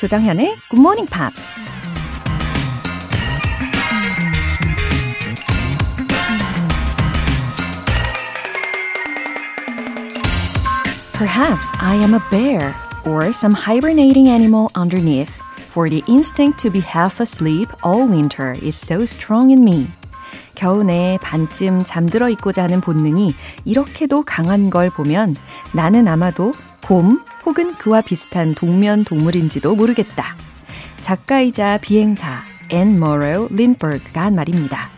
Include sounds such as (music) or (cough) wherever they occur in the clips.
조정현의 Good Morning Pops. Perhaps I am a bear or some hibernating animal underneath, for the instinct to be half asleep all winter is so strong in me. 겨우 내 반쯤 잠들어 있고자 하는 본능이 이렇게도 강한 걸 보면 나는 아마도 곰 혹은 그와 비슷한 동면 동물인지도 모르겠다. 작가이자 비행사 앤 머로 린드버그가 한 말입니다.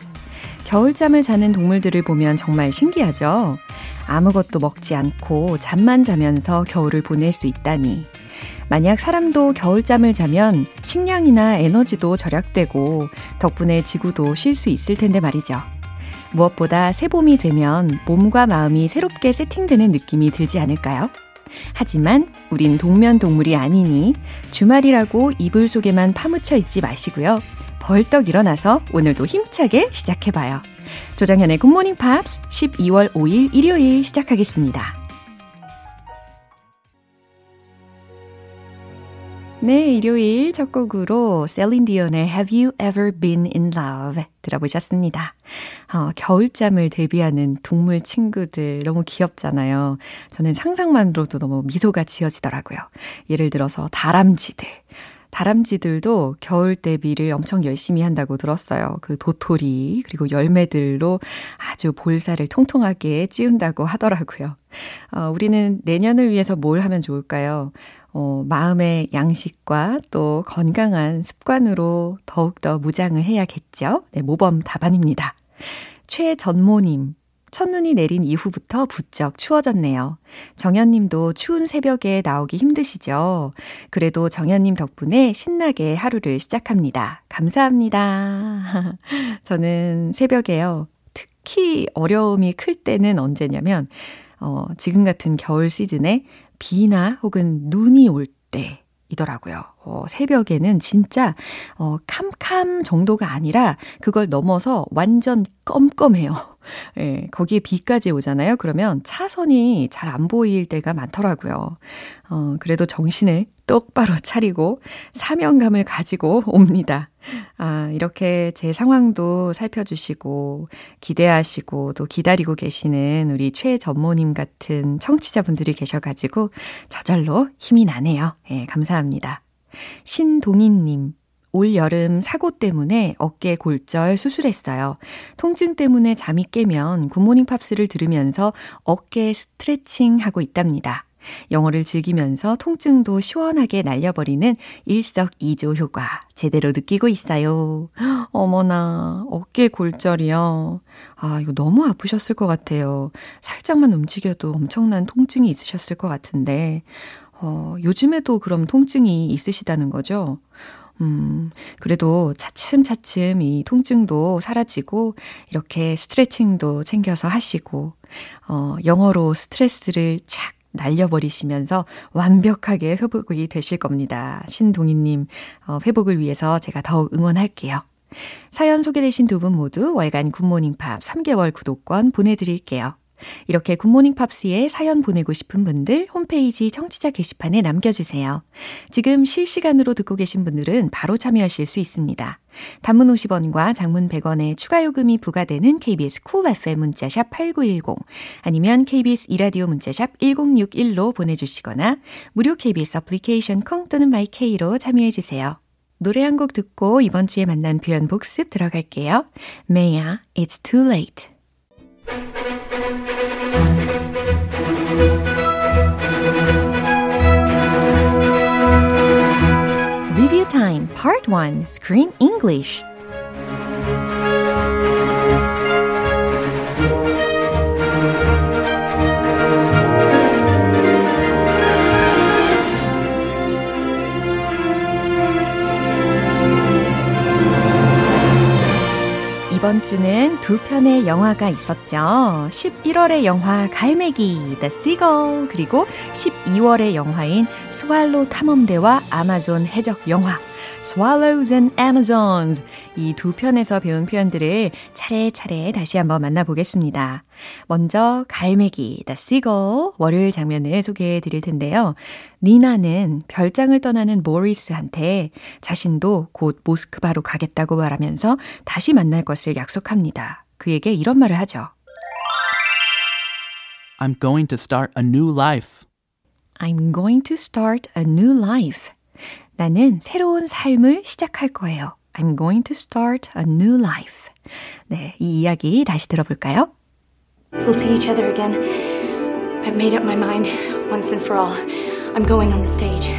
겨울잠을 자는 동물들을 보면 정말 신기하죠? 아무것도 먹지 않고 잠만 자면서 겨울을 보낼 수 있다니. 만약 사람도 겨울잠을 자면 식량이나 에너지도 절약되고 덕분에 지구도 쉴 수 있을 텐데 말이죠. 무엇보다 새봄이 되면 몸과 마음이 새롭게 세팅되는 느낌이 들지 않을까요? 하지만 우린 동면 동물이 아니니 주말이라고 이불 속에만 파묻혀 있지 마시고요. 벌떡 일어나서 오늘도 힘차게 시작해봐요. 조정현의 굿모닝 팝스 12월 5일 일요일 시작하겠습니다. 네, 일요일 첫 곡으로 셀린 디온의 Have You Ever Been in Love 들어보셨습니다. 어, 겨울잠을 대비하는 동물 친구들 너무 귀엽잖아요. 저는 상상만으로도 너무 미소가 지어지더라고요. 예를 들어서 다람쥐들. 다람쥐들도 겨울 대비를 엄청 열심히 한다고 들었어요. 그 도토리, 그리고 열매들로 아주 볼살을 통통하게 찌운다고 하더라고요. 어, 우리는 내년을 위해서 뭘 하면 좋을까요? 어, 마음의 양식과 또 건강한 습관으로 더욱더 무장을 해야겠죠? 네, 모범 답안입니다. 최전모님, 첫눈이 내린 이후부터 부쩍 추워졌네요. 정현님도 추운 새벽에 나오기 힘드시죠? 그래도 정현님 덕분에 신나게 하루를 시작합니다. 감사합니다. (laughs) 저는 새벽에요. 특히 어려움이 클 때는 언제냐면, 어, 지금 같은 겨울 시즌에 비나 혹은 눈이 올 때이더라고요. 어, 새벽에는 진짜 어, 캄캄 정도가 아니라 그걸 넘어서 완전 껌껌해요. (laughs) 예, 거기에 비까지 오잖아요. 그러면 차선이 잘 안 보일 때가 많더라고요. 어, 그래도 정신을 똑바로 차리고 사명감을 가지고 (laughs) 옵니다. 아, 이렇게 제 상황도 살펴주시고 기대하시고 또 기다리고 계시는 우리 최전모님 같은 청취자분들이 계셔가지고 저절로 힘이 나네요. 예, 감사합니다. 신동인님. 올 여름 사고 때문에 어깨 골절 수술했어요. 통증 때문에 잠이 깨면 굿모닝 팝스를 들으면서 어깨 스트레칭 하고 있답니다. 영어를 즐기면서 통증도 시원하게 날려버리는 일석이조 효과 제대로 느끼고 있어요. (gasps) 어머나, 어깨 골절이요. 아, 이거 너무 아프셨을 것 같아요. 살짝만 움직여도 엄청난 통증이 있으셨을 것 같은데, 어, 요즘에도 그럼 통증이 있으시다는 거죠? 음, 그래도 차츰차츰 이 통증도 사라지고, 이렇게 스트레칭도 챙겨서 하시고, 어, 영어로 스트레스를 촥 날려버리시면서 완벽하게 회복이 되실 겁니다. 신동희님, 어, 회복을 위해서 제가 더욱 응원할게요. 사연 소개되신 두 분 모두 월간 굿모닝 팝스 3개월 구독권 보내드릴게요. 이렇게 굿모닝 팝스에 사연 보내고 싶은 분들 홈페이지 청취자 게시판에 남겨주세요. 지금 실시간으로 듣고 계신 분들은 바로 참여하실 수 있습니다. 단문 50원과 장문 100원의 추가 요금이 부과되는 KBS Cool FM 문자 샵 8910 아니면 KBS 2라디오 문자 샵 1061로 보내주시거나 무료 KBS 애플리케이션 콩 또는 마이 K로 참여해주세요. 노래 한 곡 듣고 이번 주에 만난 표현 복습 들어갈게요. Maya, it's too late. Review Time Part 1 Screen English 이번 주는 두 편의 영화가 있었죠. 11월의 영화 갈매기 The Seagull 그리고 12월의 영화인 스왈로 탐험대와 아마존 해적 영화 Swallows and Amazons. 이 두 편에서 배운 표현들을 차례차례 다시 한번 만나보겠습니다. 먼저 갈매기, The Seagull, 월요일 장면을 소개해 드릴 텐데요. 니나는 별장을 떠나는 모리스한테 자신도 곧 모스크바로 가겠다고 말하면서 다시 만날 것을 약속합니다. 그에게 이런 말을 하죠. I'm going to start a new life. I'm going to start a new life. 나는 새로운 삶을 시작할 거예요. I'm going to start a new life. 네, 이 이야기 다시 들어볼까요? We'll see each other again. I've made up my mind once and for all. I'm going on the stage.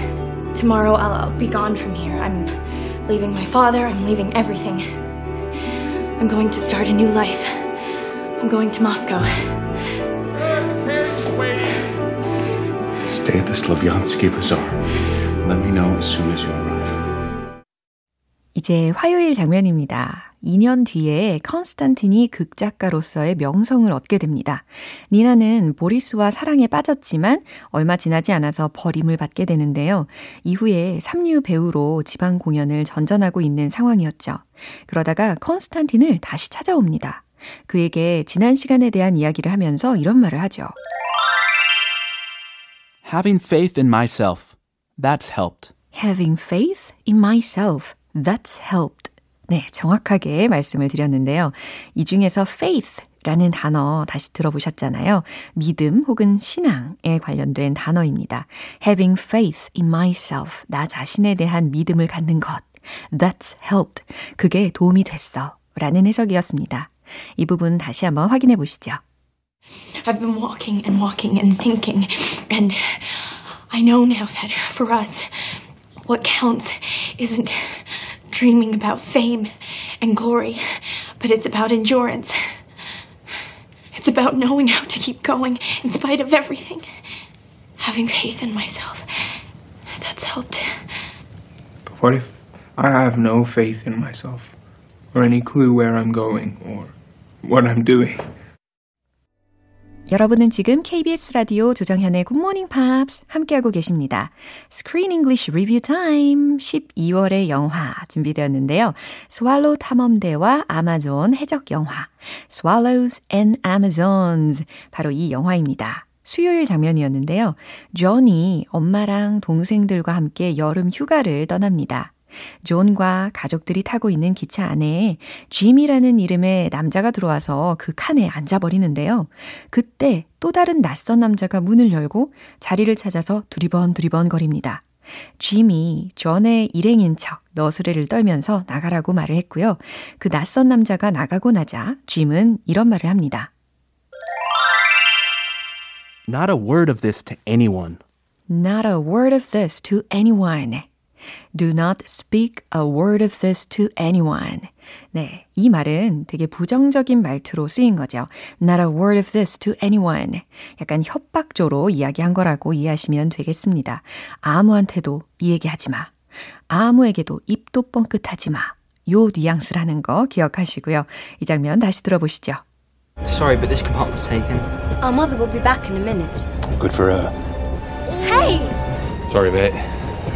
Tomorrow I'll, I'll be gone from here. I'm leaving my father. I'm leaving everything. I'm going to start a new life. I'm going to Moscow. Stay at the Slavyansky Bazaar. Let me know as soon as you arrive. 이제 화요일 장면입니다. 2년 뒤에 컨스탄틴이 극작가로서의 명성을 얻게 됩니다. 니나는 보리스와 사랑에 빠졌지만 얼마 지나지 않아서 버림을 받게 되는데요. 이후에 삼류 배우로 지방 공연을 전전하고 있는 상황이었죠. 그러다가 컨스탄틴을 다시 찾아옵니다. 그에게 지난 시간에 대한 이야기를 하면서 이런 말을 하죠. Having faith in myself. That's helped. Having faith in myself. That's helped. 네, 정확하게 말씀을 드렸는데요. 이 중에서 faith 라는 단어 다시 들어보셨잖아요. 믿음 혹은 신앙에 관련된 단어입니다. Having faith in myself. 나 자신에 대한 믿음을 갖는 것. That's helped. 그게 도움이 됐어. 라는 해석이었습니다. 이 부분 다시 한번 확인해 보시죠. I've been walking and walking and thinking, and I know now that for us, what counts isn't dreaming about fame and glory, but it's about endurance. It's about knowing how to keep going in spite of everything. Having faith in myself. That's helped. But what if I have no faith in myself, or any clue where I'm going, or what I'm doing? 여러분은 지금 KBS 라디오 조정현의 Morning Pops 함께하고 계십니다. Screen English Review Time 12월의 영화 준비되었는데요. 스왈로우 탐험대와 아마존 해적 영화 Swallows and Amazons 바로 이 영화입니다. 수요일 장면이었는데요. 존이 엄마랑 동생들과 함께 여름 휴가를 떠납니다. 존과 가족들이 타고 있는 기차 안에 짐이라는 이름의 남자가 들어와서 그 칸에 앉아버리는데요. 그때 또 다른 낯선 남자가 문을 열고 자리를 찾아서 두리번 두리번 거립니다. 짐이 존의 일행인 척 너스레를 떨면서 나가라고 말을 했고요. 그 낯선 남자가 나가고 나자 짐은 이런 말을 합니다. Not a word of this to anyone. Not a word of this to anyone. Do not speak a word of this to anyone. 네, 이 말은 되게 부정적인 말투로 쓰인 거죠. Not a word of this to anyone. 약간 협박조로 이야기한 거라고 이해하시면 되겠습니다. 아무한테도 이 얘기하지 마. 아무에게도 입도 뻥끗하지 마. 요 뉘앙스라는 거 기억하시고요. 이 장면 다시 들어보시죠. Sorry, but this compartment's taken. Our mother will be back in a minute. Good for her. Hey! Sorry, mate.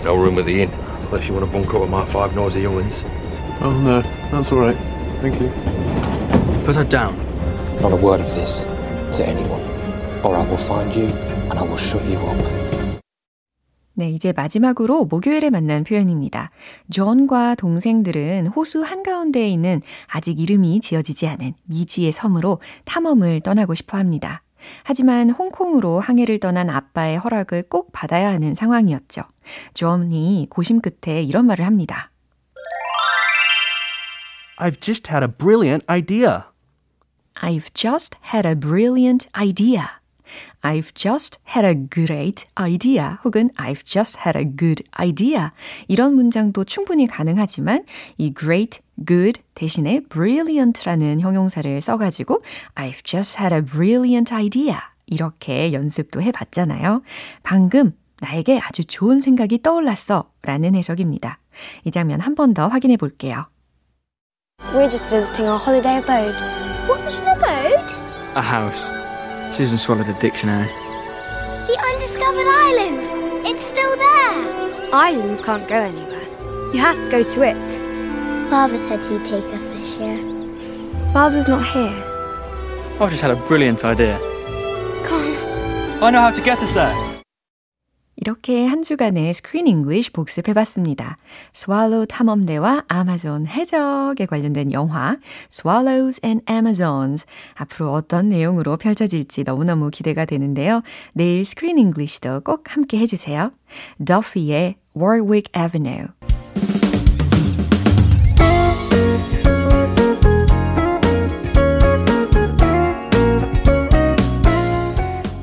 No room at the inn. Unless you want to bunk up with my five noisy young'uns. Oh no, that's all right. Thank you. Put her down. Not a word of this to anyone, or I will find you and I will shut you up. 네, 이제 마지막으로 목요일에 만난 표현입니다. 존과 동생들은 호수 한가운데에 있는 아직 이름이 지어지지 않은 미지의 섬으로 탐험을 떠나고 싶어 합니다. 하지만 홍콩으로 항해를 떠난 아빠의 허락을 꼭 받아야 하는 상황이었죠. 존이 고심 끝에 이런 말을 합니다. I've just had a brilliant idea. I've just had a brilliant idea. I've just had a great idea 혹은 I've just had a good idea 이런 문장도 충분히 가능하지만 이 great, good 대신에 brilliant라는 형용사를 써가지고 I've just had a brilliant idea 이렇게 연습도 해봤잖아요. 방금 나에게 아주 좋은 생각이 떠올랐어 라는 해석입니다. 이 장면 한 번 더 확인해 볼게요. We're just visiting our holiday abode. What's an abode? A house. Susan swallowed a dictionary. The undiscovered island. It's still there. Islands can't go anywhere. You have to go to it. Father said he'd take us this year. Father's not here. I've just had a brilliant idea. Come on. I know how to get us there. 이렇게 한 주간의 Screen English 복습해봤습니다. 스왈로우 탐험대와 아마존 해적에 관련된 영화 Swallows and Amazons 앞으로 어떤 내용으로 펼쳐질지 너무너무 기대가 되는데요. 내일 Screen English도 꼭 함께 해주세요. Duffy의 Warwick Avenue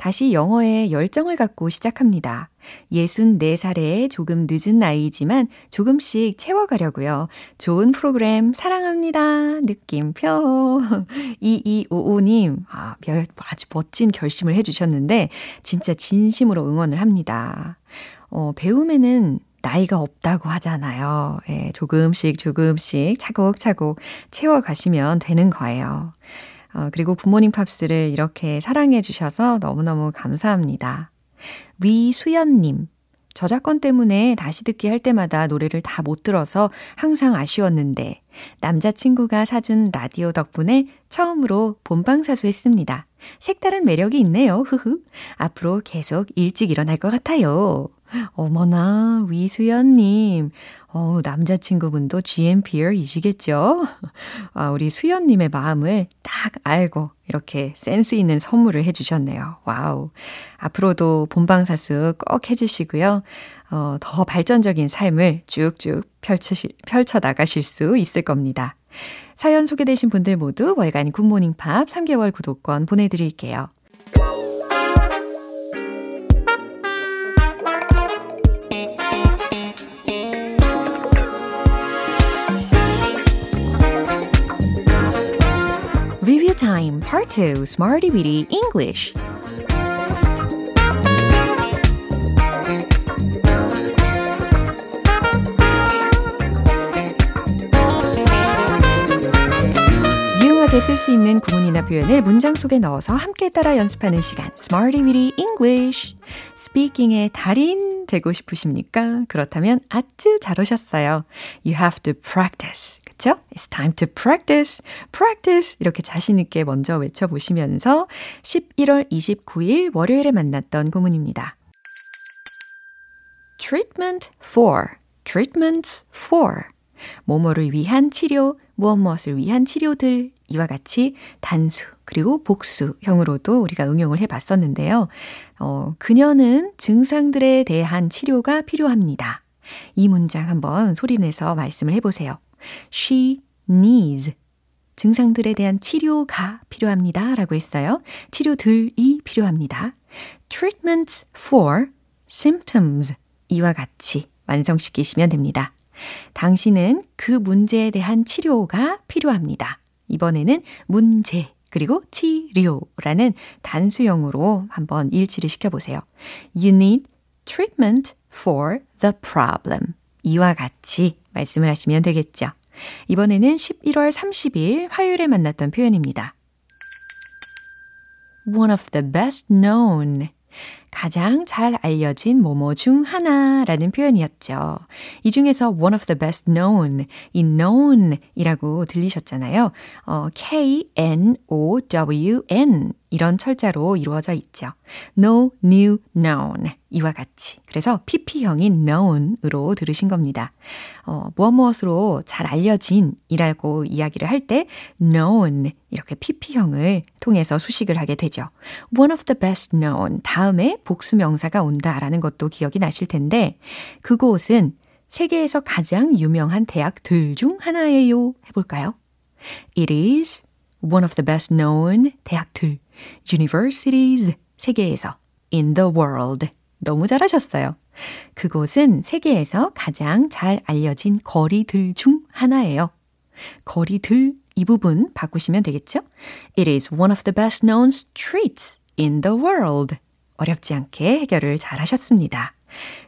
다시 영어에 열정을 갖고 시작합니다. 64살에 조금 늦은 나이지만 조금씩 채워가려고요. 좋은 프로그램 사랑합니다. 느낌표. (laughs) 2255님, 아, 아주 멋진 결심을 해주셨는데, 진짜 진심으로 응원을 합니다. 어, 배움에는 나이가 없다고 하잖아요. 예, 조금씩 조금씩 차곡차곡 채워가시면 되는 거예요. 어, 그리고 굿모닝 팝스를 이렇게 사랑해 주셔서 너무너무 감사합니다. 위수연님, 저작권 때문에 다시 듣기 할 때마다 노래를 다 못 들어서 항상 아쉬웠는데, 남자친구가 사준 라디오 덕분에 처음으로 본방사수 했습니다. 색다른 매력이 있네요. 흐흐. 앞으로 계속 일찍 일어날 것 같아요. 어머나, 위수연님. 어, 남자친구분도 GMPer이시겠죠? 아, 우리 수연님의 마음을 딱 알고 이렇게 센스 있는 선물을 해주셨네요. Wow. 앞으로도 본방사수 꼭 해주시고요. 어, 더 발전적인 삶을 쭉쭉 펼쳐, 펼쳐 나가실 수 있을 겁니다. 사연 소개되신 분들 모두 월간 굿모닝 팝 3개월 구독권 보내드릴게요. Time Part 2 Smarty Weedy English 유용하게 쓸 수 있는 구문이나 표현을 문장 속에 넣어서 함께 따라 연습하는 시간 Smarty Weedy English 스피킹의 달인 되고 싶으십니까? 그렇다면 아주 잘 오셨어요. You have to practice. 그쵸? It's time to practice. practice. 이렇게 자신있게 먼저 외쳐보시면서 11월 29일 월요일에 만났던 구문입니다. treatment for, treatments for. 뭐뭐를 위한 치료, 무엇 무엇을 위한 치료들 이와 같이 단수 그리고 복수형으로도 우리가 응용을 해 봤었는데요. 어, 그녀는 증상들에 대한 치료가 필요합니다. 이 문장 한번 소리내서 말씀을 해보세요. She needs 증상들에 대한 치료가 필요합니다. 라고 했어요. 치료들이 필요합니다. treatments for symptoms 이와 같이 완성시키시면 됩니다. 당신은 그 문제에 대한 치료가 필요합니다. 이번에는 문제 그리고 치료라는 단수형으로 한번 일치를 시켜보세요. You need treatment for the problem. 이와 같이 말씀을 하시면 되겠죠. 이번에는 11월 30일 화요일에 만났던 표현입니다. One of the best known. 가장 잘 알려진 뭐뭐 중 하나라는 표현이었죠. 이 중에서 one of the best known, 이 known 이라고 들리셨잖아요. 어, K-N-O-W-N 이런 철자로 이루어져 있죠. No, new, known 이와 같이. 그래서 PP형인 known으로 들으신 겁니다. 어, 무엇 무엇으로 잘 알려진 이라고 이야기를 할 때 known 이렇게 PP형을 통해서 수식을 하게 되죠. One of the best known 다음에 복수명사가 온다라는 것도 기억이 나실 텐데 그곳은 세계에서 가장 유명한 대학들 중 하나예요. 해볼까요? It is one of the best known 대학들, universities, 세계에서, in the world. 너무 잘하셨어요. 그곳은 세계에서 가장 잘 알려진 거리들 중 하나예요. 거리들 이 부분 바꾸시면 되겠죠? It is one of the best known streets in the world. 어렵지 않게 해결을 잘 하셨습니다.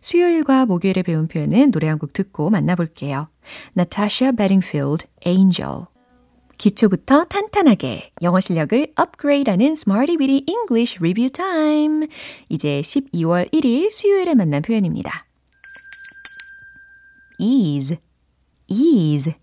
수요일과 목요일에 배운 표현은 노래 한 곡 듣고 만나볼게요. Natasha Bedingfield, Angel. 기초부터 탄탄하게 영어 실력을 업그레이드하는 Smarty Beauty English Review Time. 이제 12월 1일 수요일에 만난 표현입니다. ease, ease.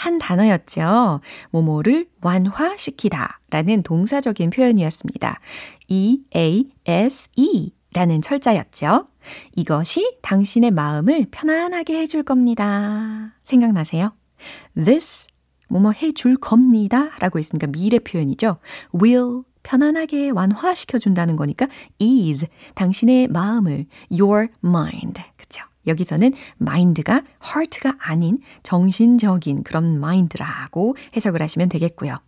한 단어였죠. 뭐뭐를 완화시키다 라는 동사적인 표현이었습니다. E-A-S-E 라는 철자였죠. 이것이 당신의 마음을 편안하게 해줄 겁니다. 생각나세요? This 뭐뭐 해줄 겁니다. 라고 했으니까 미래 표현이죠. will 편안하게 완화시켜 준다는 거니까 ease 당신의 마음을 your mind 그쵸? 여기서는 mind가 heart가 아닌 정신적인 그런 mind라고 해석을 하시면 되겠고요.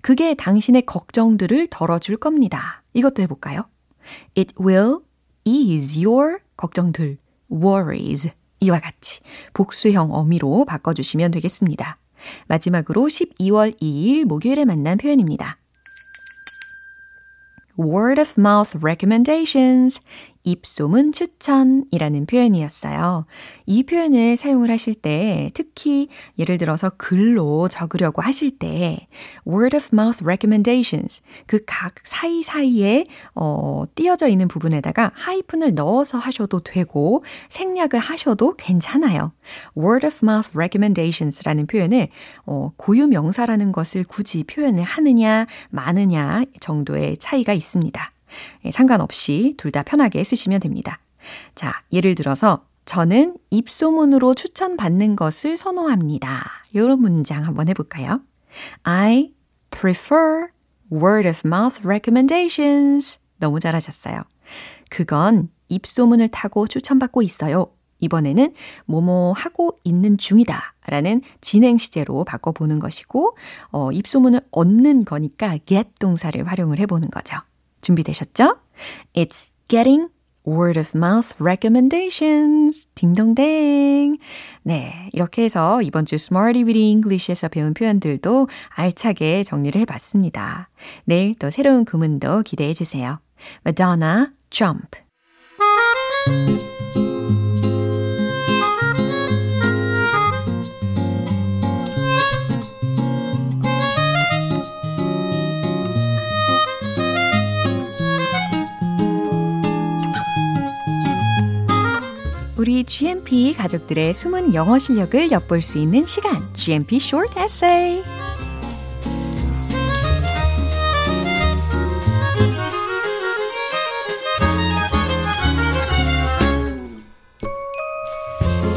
그게 당신의 걱정들을 덜어줄 겁니다. 이것도 해볼까요? It will ease your 걱정들, worries 이와 같이 복수형 어미로 바꿔주시면 되겠습니다. 마지막으로 12월 2일 목요일에 만난 표현입니다. word of mouth recommendations. 입소문 추천이라는 표현이었어요. 이 표현을 사용을 하실 때 특히 예를 들어서 글로 적으려고 하실 때 word of mouth recommendations 그 각 사이사이에 어, 띄어져 있는 부분에다가 하이픈을 넣어서 하셔도 되고 생략을 하셔도 괜찮아요. word of mouth recommendations라는 표현을 어, 고유 명사라는 것을 굳이 표현을 하느냐 마느냐 정도의 차이가 있습니다. 예, 상관없이 둘 다 편하게 쓰시면 됩니다. 자, 예를 들어서 저는 입소문으로 추천받는 것을 선호합니다. 이런 문장 한번 해볼까요? I prefer word of mouth recommendations. 너무 잘하셨어요. 그건 입소문을 타고 추천받고 있어요. 이번에는 뭐뭐 하고 있는 중이다 라는 진행 시제로 바꿔보는 것이고, 어, 입소문을 얻는 거니까 get 동사를 활용을 해보는 거죠. 준비되셨죠? It's getting word of mouth recommendations. 딩동댕. 네. 이렇게 해서 이번 주 Smarty with English에서 배운 표현들도 알차게 정리를 해봤습니다. 내일 또 새로운 구문도 기대해 주세요. Madonna, Jump. 우리 GMP 가족들의 숨은 영어 실력을 엿볼 수 있는 시간, GMP Short Essay.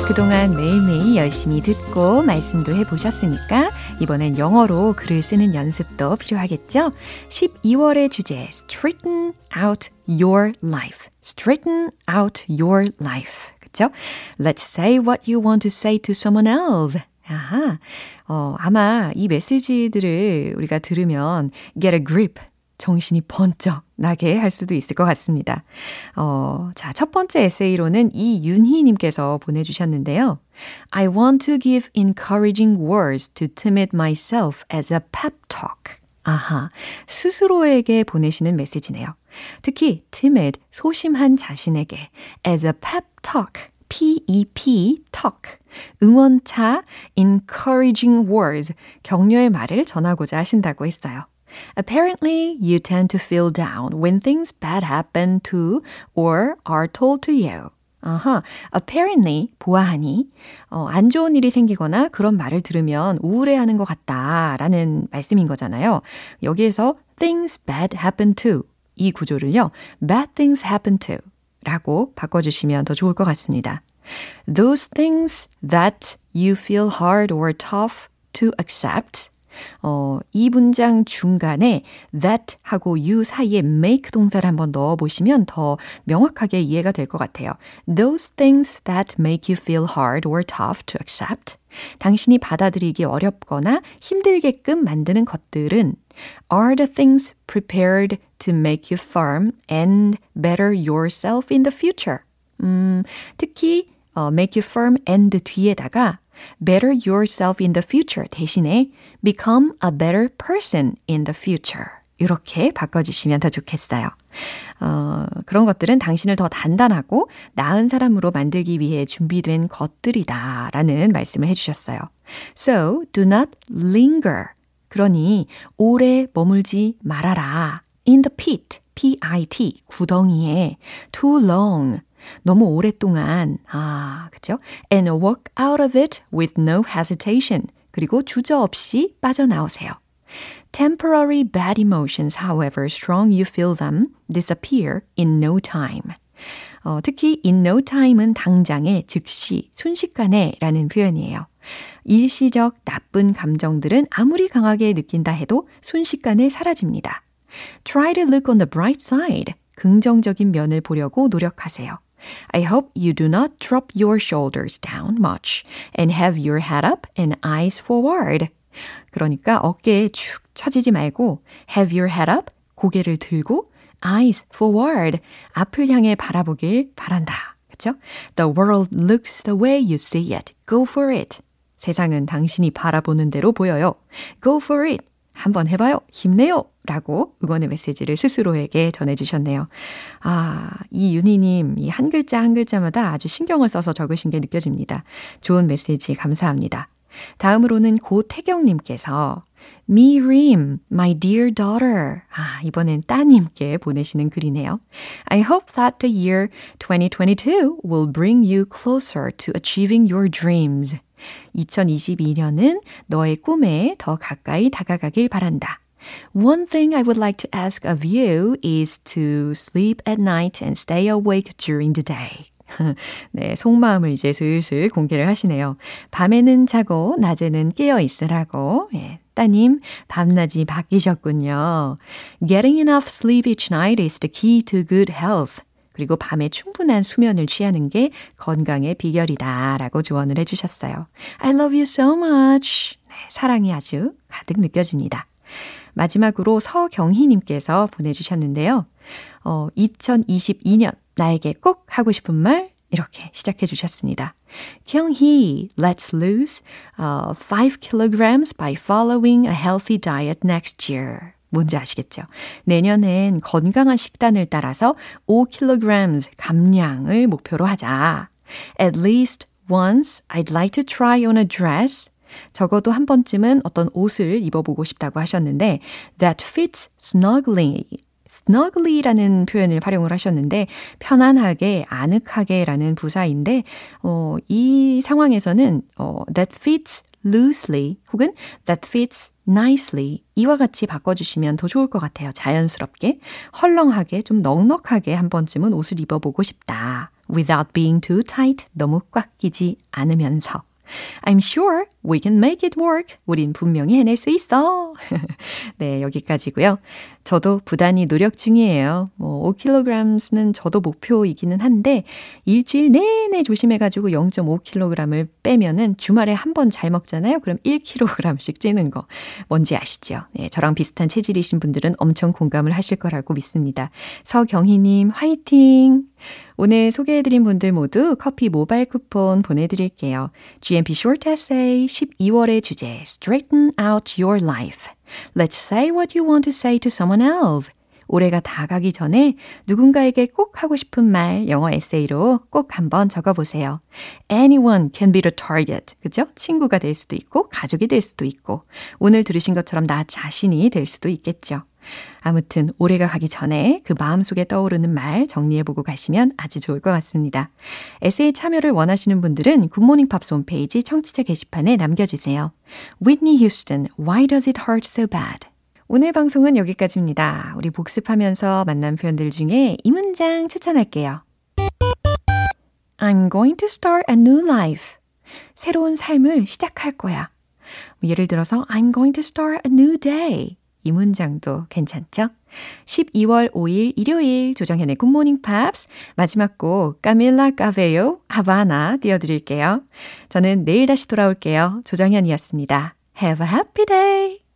그동안 매일매일 열심히 듣고 말씀도 해보셨으니까 이번엔 영어로 글을 쓰는 연습도 필요하겠죠? 12월의 주제, straighten out your life. straighten out your life. 그죠? Let's say what you want to say to someone else. 아하. 어, 아마 이 메시지들을 우리가 들으면 get a grip. 정신이 번쩍 나게 할 수도 있을 것 같습니다. 어, 자, 첫 번째 에세이로는 이윤희님께서 보내주셨는데요. I want to give encouraging words to timid myself as a pep talk. 아하, 스스로에게 보내시는 메시지네요. 특히 timid, 소심한 자신에게 as a pep talk, P-E-P, talk, 응원차, encouraging words, 격려의 말을 전하고자 하신다고 했어요. Apparently, you tend to feel down when things bad happen to or are told to you. 아하, apparently, 보아하니, 어, 안 좋은 일이 생기거나 그런 말을 들으면 우울해하는 것 같다 라는 말씀인 거잖아요. 여기에서 things bad happen to 이 구조를요, bad things happen to 라고 바꿔주시면 더 좋을 것 같습니다. Those things that you feel hard or tough to accept 어, 이 문장 중간에 that 하고 you 사이에 make 동사를 한번 넣어 보시면 더 명확하게 이해가 될 것 같아요. Those things that make you feel hard or tough to accept. 당신이 받아들이기 어렵거나 힘들게끔 만드는 것들은 are the things prepared to make you firm and better yourself in the future. 음, 특히 어, make you firm and 뒤에다가 better yourself in the future 대신에 become a better person in the future. 이렇게 바꿔주시면 더 좋겠어요. 어, 그런 것들은 당신을 더 단단하고 나은 사람으로 만들기 위해 준비된 것들이다 라는 말씀을 해주셨어요. So, do not linger. 그러니 오래 머물지 말아라. In the pit, P-I-T, 구덩이에 too long. 너무 오랫동안, 아, 그죠? And walk out of it with no hesitation. 그리고 주저없이 빠져나오세요. Temporary bad emotions, however strong you feel them, disappear in no time. 어, 특히 in no time은 당장에, 즉시, 순식간에 라는 표현이에요. 일시적 나쁜 감정들은 아무리 강하게 느낀다 해도 순식간에 사라집니다. Try to look on the bright side. 긍정적인 면을 보려고 노력하세요. I hope you do not drop your shoulders down much and have your head up and eyes forward. 그러니까 어깨에 축 처지지 말고 have your head up, 고개를 들고 eyes forward, 앞을 향해 바라보길 바란다. 그쵸? The world looks the way you see it. Go for it. 세상은 당신이 바라보는 대로 보여요. Go for it. 한번 해봐요. 힘내요. 라고 응원의 메시지를 스스로에게 전해주셨네요. 아, 이 윤희님, 이 한 글자 한 글자마다 아주 신경을 써서 적으신 게 느껴집니다. 좋은 메시지 감사합니다. 다음으로는 고태경님께서 미림, my dear daughter. 아, 이번엔 따님께 보내시는 글이네요. I hope that the year 2022 will bring you closer to achieving your dreams. 2022년은 너의 꿈에 더 가까이 다가가길 바란다. One thing I would like to ask of you is to sleep at night and stay awake during the day. 네, 속마음을 이제 슬슬 공개를 하시네요. 밤에는 자고 낮에는 깨어 있으라고. 예, 따님, 밤낮이 바뀌셨군요. Getting enough sleep each night is the key to good health. 그리고 밤에 충분한 수면을 취하는 게 건강의 비결이다 라고 조언을 해주셨어요. I love you so much. 네, 사랑이 아주 가득 느껴집니다. 마지막으로 서경희님께서 보내주셨는데요. 어, 2022년 나에게 꼭 하고 싶은 말 이렇게 시작해 주셨습니다. 경희, let's lose uh, 5 kilograms by following a healthy diet next year. 뭔지 아시겠죠? 내년엔 건강한 식단을 따라서 5kg 감량을 목표로 하자. At least once I'd like to try on a dress. 적어도 한 번쯤은 어떤 옷을 입어보고 싶다고 하셨는데 that fits snugly. snugly라는 표현을 활용을 하셨는데 편안하게, 아늑하게라는 부사인데 어, 이 상황에서는 어, that fits loosely 혹은 that fits nicely 이와 같이 바꿔주시면 더 좋을 것 같아요. 자연스럽게, 헐렁하게, 좀 넉넉하게 한 번쯤은 옷을 입어보고 싶다. without being too tight, 너무 꽉 끼지 않으면서. I'm sure we can make it work. 우린 분명히 해낼 수 있어. (laughs) 네, 여기까지고요. 저도 부단히 노력 중이에요. 뭐 5kg는 저도 목표이기는 한데 일주일 내내 조심해 가지고 0.5kg을 빼면은 주말에 한 번 잘 먹잖아요. 그럼 1kg씩 찌는 거 뭔지 아시죠? 네, 저랑 비슷한 체질이신 분들은 엄청 공감을 하실 거라고 믿습니다. 서경희 님 화이팅! 오늘 소개해드린 분들 모두 커피 모바일 쿠폰 보내드릴게요. GMP Short Essay 12월의 주제 Straighten out your life. Let's say what you want to say to someone else. 올해가 다 가기 전에 누군가에게 꼭 하고 싶은 말 영어 에세이로 꼭 한번 적어보세요. Anyone can be the target. 그죠? 친구가 될 수도 있고, 가족이 될 수도 있고, 오늘 들으신 것처럼 나 자신이 될 수도 있겠죠. 아무튼 올해가 가기 전에 그 마음속에 떠오르는 말 정리해보고 가시면 아주 좋을 것 같습니다. 에세이 참여를 원하시는 분들은 굿모닝 팝스 홈페이지 청취자 게시판에 남겨주세요. Whitney Houston, Why Does It Hurt So Bad? 오늘 방송은 여기까지입니다. 우리 복습하면서 만난 표현들 중에 이 문장 추천할게요. I'm going to start a new life. 새로운 삶을 시작할 거야. 뭐 예를 들어서 I'm going to start a new day. 이 문장도 괜찮죠? 12월 5일 일요일 조정현의 굿모닝 팝스 마지막 곡 까밀라 까베요 하바나 띄워드릴게요. 저는 내일 다시 돌아올게요. 조정현이었습니다. Have a happy day!